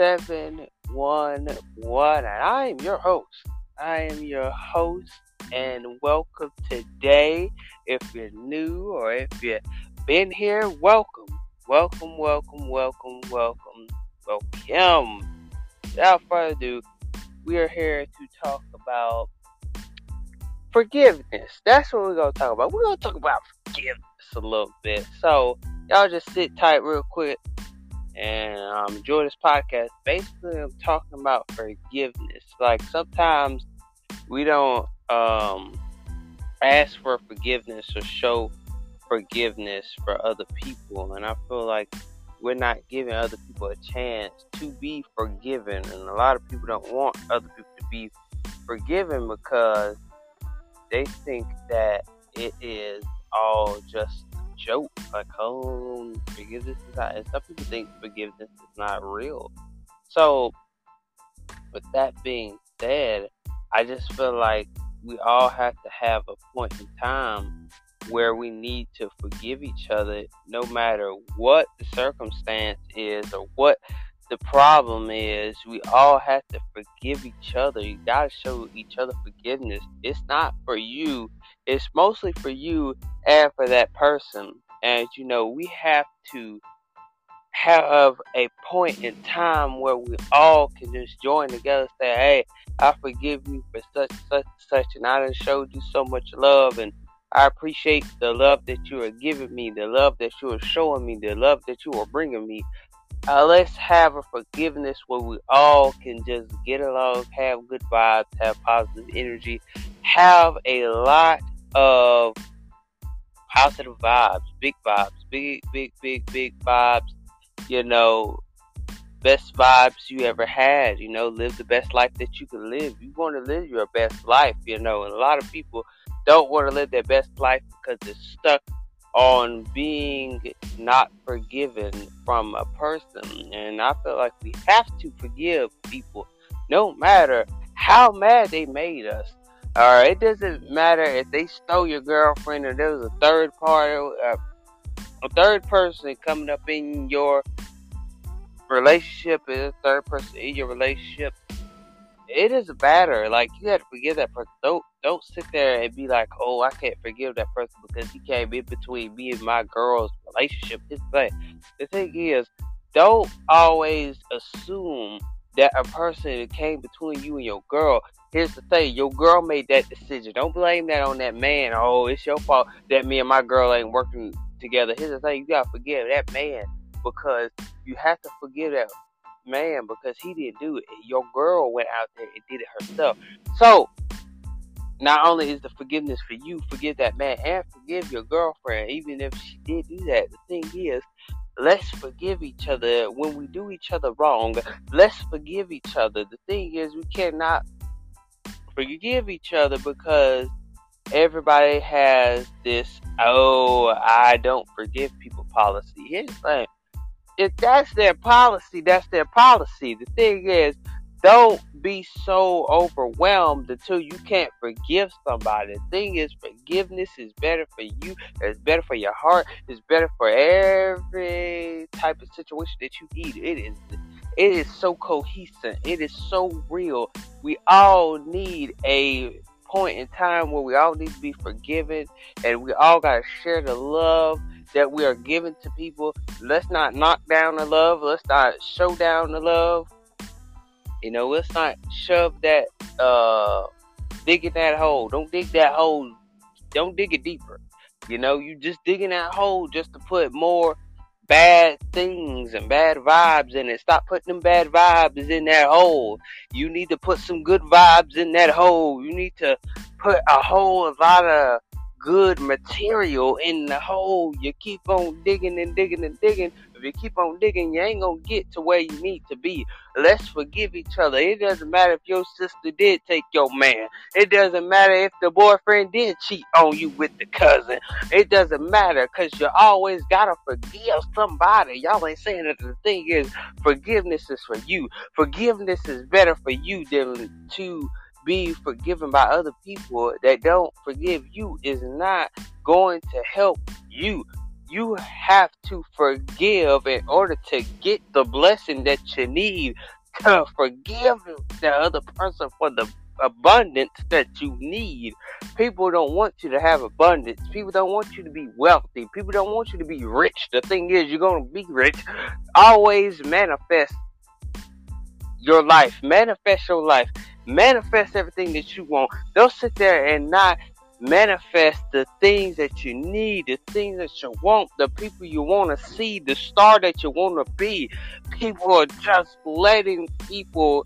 711. And I am your host. I am your host, and welcome today. If you're new or if you've been here, welcome. Welcome, welcome, welcome, welcome, welcome. Without further ado, we are here to talk about forgiveness. That's what we're going to talk about. We're going to talk about forgiveness a little bit. So, y'all just sit tight real quick and um, enjoy this podcast. Basically, I'm talking about forgiveness. Like sometimes we don't um, ask for forgiveness or show forgiveness for other people, and I feel like we're not giving other people a chance to be forgiven, and a lot of people don't want other people to be forgiven because they think that it is all just joke. Like, oh, forgiveness is not. And some people think forgiveness is not real. So, with that being said, I just feel like we all have to have a point in time where we need to forgive each other no matter what the circumstance is or what the problem is we all have to forgive each other you got to show each other forgiveness it's not for you it's mostly for you and for that person. And you know, we have to have a point in time where we all can just join together say, Hey, I forgive you for such such such and I done showed you so much love and I appreciate the love that you are giving me, the love that you are showing me, the love that you are bringing me. Uh, let's have a forgiveness where we all can just get along, have good vibes, have positive energy, have a lot of positive vibes, big vibes, big, big, big, big vibes. You know, best vibes you ever had. You know, live the best life that you can live. You want to live your best life, you know, and a lot of people don't want to live their best life because they're stuck on being not forgiven from a person. And I feel like we have to forgive people no matter how mad they made us. Alright, it doesn't matter if they stole your girlfriend or there was a third party, uh, a third person coming up in your relationship, is a third person in your relationship. It doesn't matter. Like you have to forgive that person. Don't don't sit there and be like, oh, I can't forgive that person because he came in between me and my girl's relationship. It's like the thing is, don't always assume that a person that came between you and your girl here's the thing your girl made that decision. Don't blame that on that man. Oh it's your fault that me and my girl ain't working together. Here's the thing you gotta forgive that man because you have to forgive that man because he didn't do it. Your girl went out there and did it herself. So not only is the forgiveness for you forgive that man and forgive your girlfriend even if she did do that. The thing is let's forgive each other when we do each other wrong. Let's forgive each other. The thing is we cannot forgive each other because everybody has this oh I don't forgive people policy. The thing. If that's their policy, that's their policy. The thing is, don't be so overwhelmed until you can't forgive somebody. The thing is, forgiveness is better for you. It's better for your heart. It's better for every type of situation that you need. It is it is so cohesive. It is so real. We all need a point in time where we all need to be forgiven and we all got to share the love that we are giving to people. Let's not knock down the love. Let's not show down the love. You know, let's not shove that, uh, digging that hole. Don't dig that hole. Don't dig it deeper. You know, you just digging that hole just to put more bad things and bad vibes in it. Stop putting them bad vibes in that hole. You need to put some good vibes in that hole. You need to put a whole lot of good material in the hole. You keep on digging and digging and digging. If you keep on digging, you ain't gonna get to where you need to be. Let's forgive each other. It doesn't matter if your sister did take your man. It doesn't matter if the boyfriend did cheat on you with the cousin. It doesn't matter because you always gotta forgive somebody. Y'all ain't saying that the thing is forgiveness is for you. Forgiveness is better for you than to be forgiven by other people that don't forgive you is not going to help you. You have to forgive in order to get the blessing that you need to forgive the other person for the abundance that you need. People don't want you to have abundance. People don't want you to be wealthy. People don't want you to be rich. The thing is, you're going to be rich. Always manifest your life. Manifest your life. Manifest everything that you want. Don't sit there and not manifest the things that you need, the things that you want, the people you want to see, the star that you want to be. People are just letting people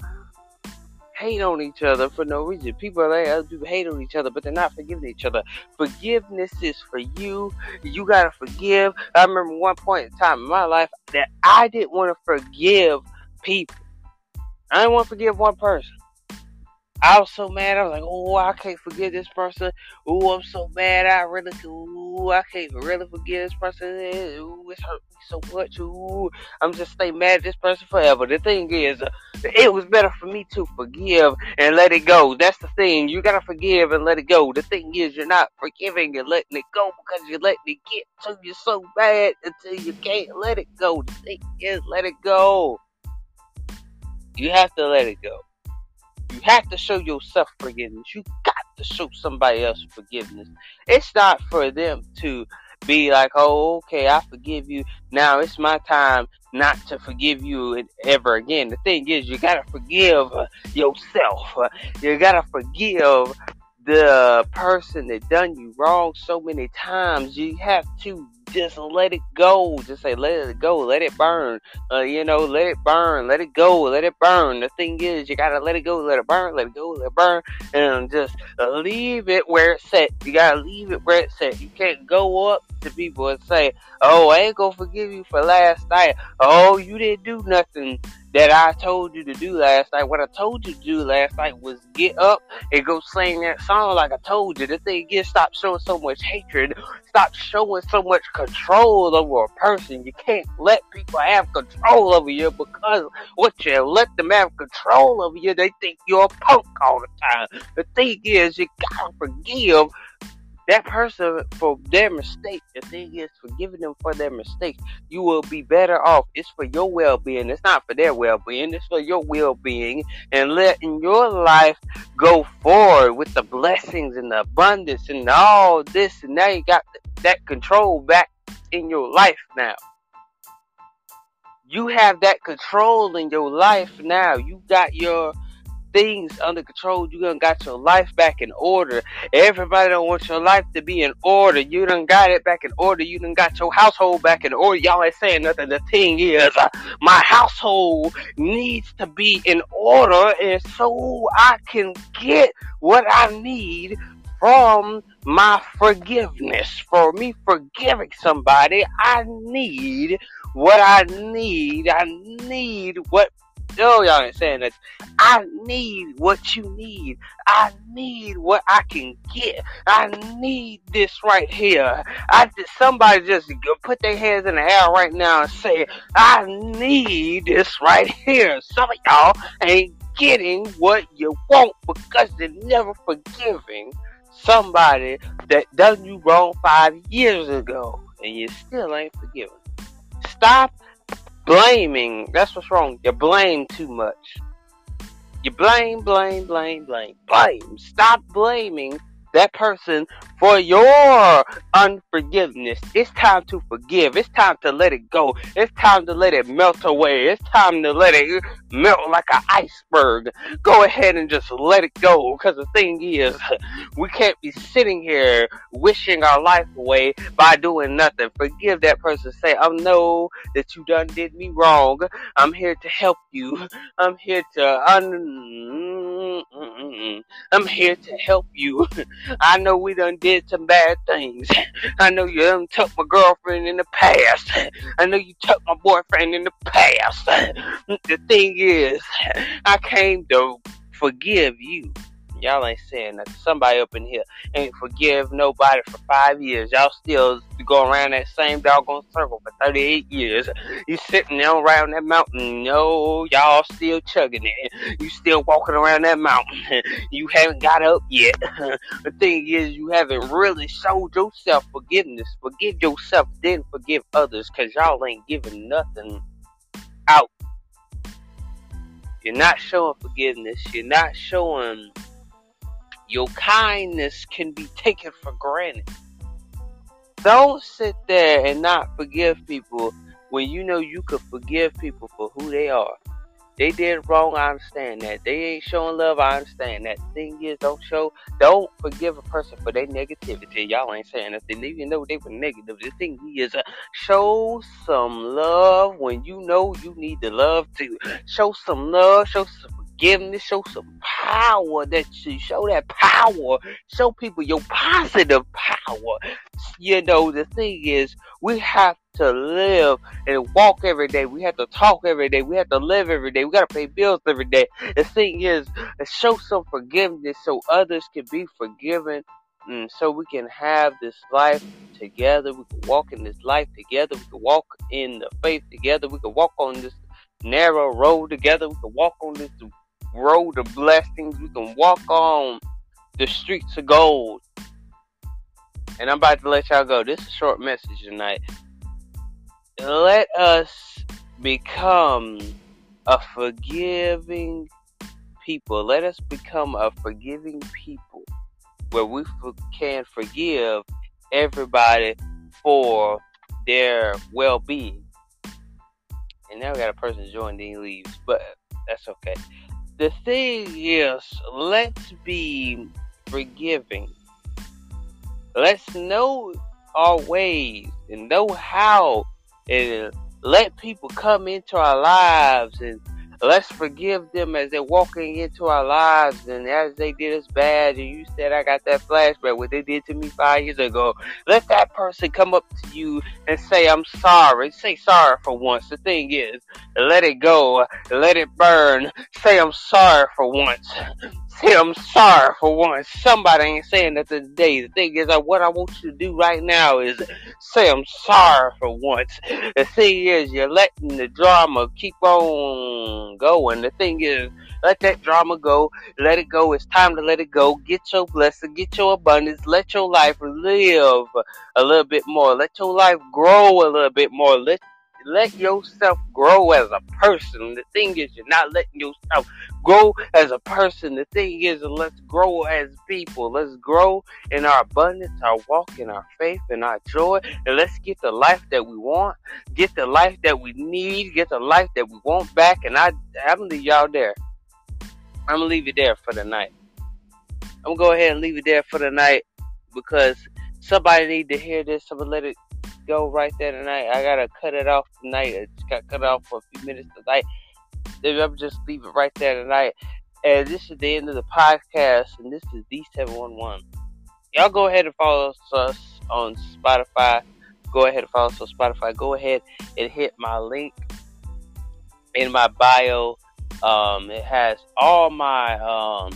hate on each other for no reason. People are other people hate on each other, but they're not forgiving each other. Forgiveness is for you. You gotta forgive. I remember one point in time in my life that I didn't want to forgive people. I didn't want to forgive one person. I was so mad. I was like, oh, I can't forgive this person. Oh, I'm so mad. I really, ooh, I can't really forgive this person. Ooh, it's hurt me so much. Ooh, I'm just stay mad at this person forever. The thing is, uh, it was better for me to forgive and let it go. That's the thing. You gotta forgive and let it go. The thing is, you're not forgiving and letting it go because you're letting it get to you so bad until you can't let it go. The thing is, let it go. You have to let it go. You have to show yourself forgiveness. You got to show somebody else forgiveness. It's not for them to be like, oh, okay, I forgive you. Now it's my time not to forgive you ever again. The thing is, you gotta forgive yourself. You gotta forgive the person that done you wrong so many times. You have to just let it go. Just say, let it go, let it burn. Uh, you know, let it burn, let it go, let it burn. The thing is, you gotta let it go, let it burn, let it go, let it burn, and just leave it where it's set. You gotta leave it where it's set. You can't go up to people and say, oh, I ain't gonna forgive you for last night. Oh, you didn't do nothing that I told you to do last night. What I told you to do last night was get up and go sing that song like I told you. The thing is, stop showing so much hatred. Stop showing so much control over a person. You can't let people have control over you because what you let them have control over you, they think you're a punk all the time. The thing is, you gotta forgive that person for their mistake. The thing is, forgiving them for their mistake, you will be better off. It's for your well being. It's not for their well being. It's for your well being and letting your life go forward with the blessings and the abundance and all this. And now you got that control back in your life now. You have that control in your life now. You got your things under control. You done got your life back in order. Everybody don't want your life to be in order. You done got it back in order. You done got your household back in order. Y'all ain't saying nothing. The thing is, uh, my household needs to be in order, and so I can get what I need from my forgiveness. For me forgiving somebody, I need what I need. I need what no, y'all ain't saying that. I need what you need. I need what I can get. I need this right here. I somebody just put their hands in the air right now and say, I need this right here. Some of y'all ain't getting what you want because you're never forgiving somebody that done you wrong five years ago and you still ain't forgiven. Stop blaming. That's what's wrong. You blame too much. You blame, blame, blame, blame, blame. Stop blaming that person for your unforgiveness. It's time to forgive. It's time to let it go. It's time to let it melt away. It's time to let it melt like an iceberg. Go ahead and just let it go. Because the thing is, we can't be sitting here wishing our life away by doing nothing. Forgive that person. Say, I know that you done did me wrong. I'm here to help you. I'm here to un- I'm here to help you. I know we done did some bad things. I know you done took my girlfriend in the past. I know you took my boyfriend in the past. The thing is, I came to forgive you. Y'all ain't saying that. Somebody up in here ain't forgive nobody for five years. Y'all still go around that same doggone circle for 38 years. You sitting there around that mountain. No, y'all still chugging it. You still walking around that mountain. You haven't got up yet. the thing is, you haven't really showed yourself forgiveness. Forgive yourself, then forgive others, because y'all ain't giving nothing out. You're not showing forgiveness. You're not showing your kindness can be taken for granted. Don't sit there and not forgive people when you know you could forgive people for who they are. They did wrong, I understand that. They ain't showing love, I understand that. Thing is, don't show, don't forgive a person for their negativity. Y'all ain't saying nothing, even though they were negative. The thing is, uh, show some love when you know you need the love to. Show some love, show some forgiveness, show some power that you show that power. Show people your positive power. You know, the thing is, we have to live and walk every day. We have to talk every day. We have to live every day. We got to pay bills every day. The thing is, show some forgiveness so others can be forgiven. And so we can have this life together. We can walk in this life together. We can walk in the faith together. We can walk on this narrow road together. We can walk on this road of blessings. We can walk on the streets of gold. And I'm about to let y'all go. This is a short message tonight let us become a forgiving people. Let us become a forgiving people where we can forgive everybody for their well being. And now we got a person joining leaves, but that's okay. The thing is, let's be forgiving. Let's know our ways and know how and let people come into our lives and let's forgive them as they're walking into our lives and as they did us bad and you said I got that flashback what they did to me five years ago. Let that person come up to you and say I'm sorry. Say sorry for once. The thing is, let it go. Let it burn. Say I'm sorry for once say I'm sorry for once. Somebody ain't saying that today. The thing is, uh, what I want you to do right now is say I'm sorry for once. The thing is, you're letting the drama keep on going. The thing is, let that drama go. Let it go. It's time to let it go. Get your blessing. Get your abundance. Let your life live a little bit more. Let your life grow a little bit more. Let let yourself grow as a person. The thing is, you're not letting yourself grow as a person. The thing is, let's grow as people. Let's grow in our abundance, our walk, in our faith, and our joy. And let's get the life that we want, get the life that we need, get the life that we want back. And I, I'm gonna leave y'all there. I'm gonna leave you there for the night. I'm gonna go ahead and leave you there for the night because somebody need to hear this. Gonna let it go right there tonight. I gotta cut it off tonight. I just got cut off for a few minutes tonight. Maybe I'm just leave it right there tonight. And this is the end of the podcast, and this is D711. Y'all go ahead and follow us on Spotify. Go ahead and follow us on Spotify. Go ahead and hit my link in my bio. Um, it has all my. Um,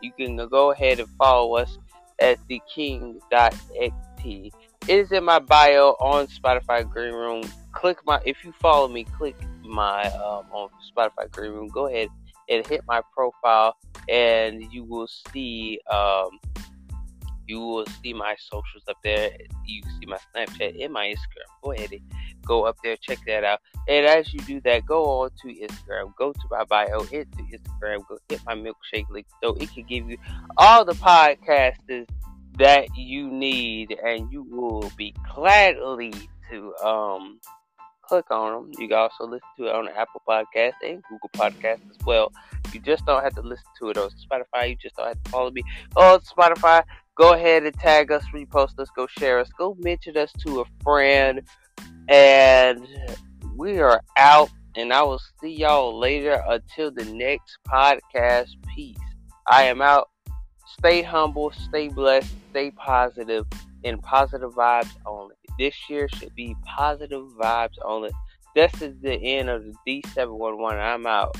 you can go ahead and follow us at the theking.xt it is in my bio on Spotify Green Room. Click my if you follow me, click my um, on Spotify Green Room. Go ahead and hit my profile, and you will see um, you will see my socials up there. You see my Snapchat and my Instagram. Go ahead and go up there, check that out. And as you do that, go on to Instagram, go to my bio, hit to Instagram, go hit my milkshake link so it can give you all the podcasts that you need, and you will be gladly to um click on them. You can also listen to it on Apple Podcast and Google Podcast as well. You just don't have to listen to it on Spotify. You just don't have to follow me on Spotify. Go ahead and tag us, repost us, go share us, go mention us to a friend, and we are out. And I will see y'all later until the next podcast. Peace. I am out. Stay humble, stay blessed, stay positive, and positive vibes only. This year should be positive vibes only. This is the end of the D711. I'm out.